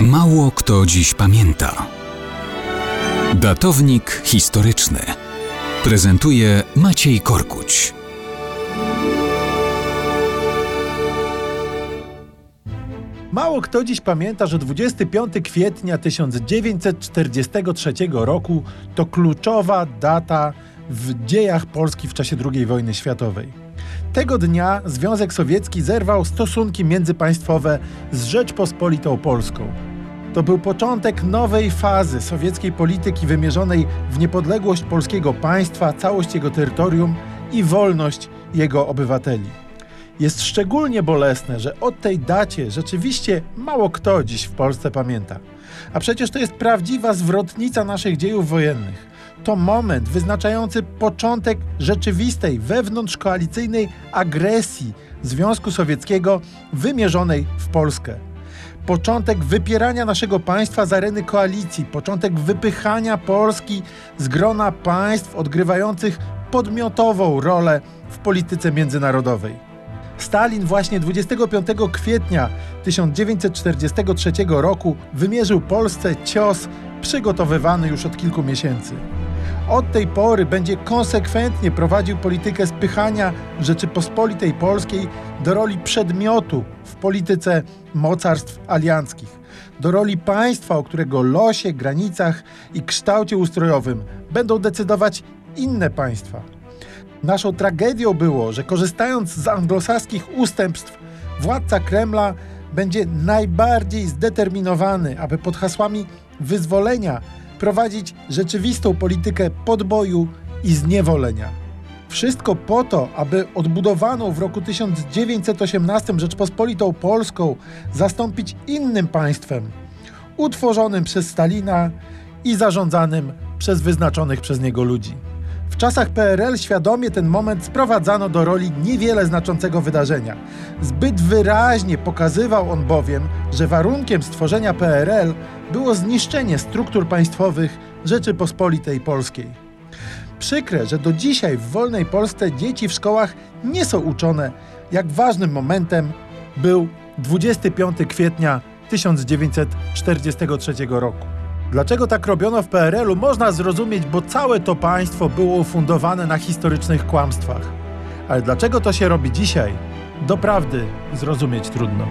Mało kto dziś pamięta. Datownik historyczny prezentuje Maciej Korkuć. Mało kto dziś pamięta, że 25 kwietnia 1943 roku to kluczowa data w dziejach Polski w czasie II wojny światowej. Tego dnia Związek Sowiecki zerwał stosunki międzypaństwowe z Rzeczpospolitą Polską. To był początek nowej fazy sowieckiej polityki wymierzonej w niepodległość polskiego państwa, całość jego terytorium i wolność jego obywateli. Jest szczególnie bolesne, że o tej dacie rzeczywiście mało kto dziś w Polsce pamięta. A przecież to jest prawdziwa zwrotnica naszych dziejów wojennych. To moment wyznaczający początek rzeczywistej wewnątrzkoalicyjnej agresji Związku Sowieckiego wymierzonej w Polskę początek wypierania naszego państwa z areny koalicji, początek wypychania Polski z grona państw odgrywających podmiotową rolę w polityce międzynarodowej. Stalin właśnie 25 kwietnia 1943 roku wymierzył Polsce cios przygotowywany już od kilku miesięcy. Od tej pory będzie konsekwentnie prowadził politykę spychania Rzeczypospolitej Polskiej do roli przedmiotu w polityce mocarstw alianckich, do roli państwa, o którego losie, granicach i kształcie ustrojowym będą decydować inne państwa. Naszą tragedią było, że korzystając z anglosaskich ustępstw, władca Kremla będzie najbardziej zdeterminowany, aby pod hasłami wyzwolenia prowadzić rzeczywistą politykę podboju i zniewolenia. Wszystko po to, aby odbudowaną w roku 1918 Rzeczpospolitą Polską zastąpić innym państwem, utworzonym przez Stalina i zarządzanym przez wyznaczonych przez niego ludzi. W czasach PRL świadomie ten moment sprowadzano do roli niewiele znaczącego wydarzenia. Zbyt wyraźnie pokazywał on bowiem, że warunkiem stworzenia PRL było zniszczenie struktur państwowych Rzeczypospolitej Polskiej. Przykre, że do dzisiaj w wolnej Polsce dzieci w szkołach nie są uczone, jak ważnym momentem był 25 kwietnia 1943 roku. Dlaczego tak robiono w PRL-u można zrozumieć, bo całe to państwo było ufundowane na historycznych kłamstwach. Ale dlaczego to się robi dzisiaj? Doprawdy zrozumieć trudno.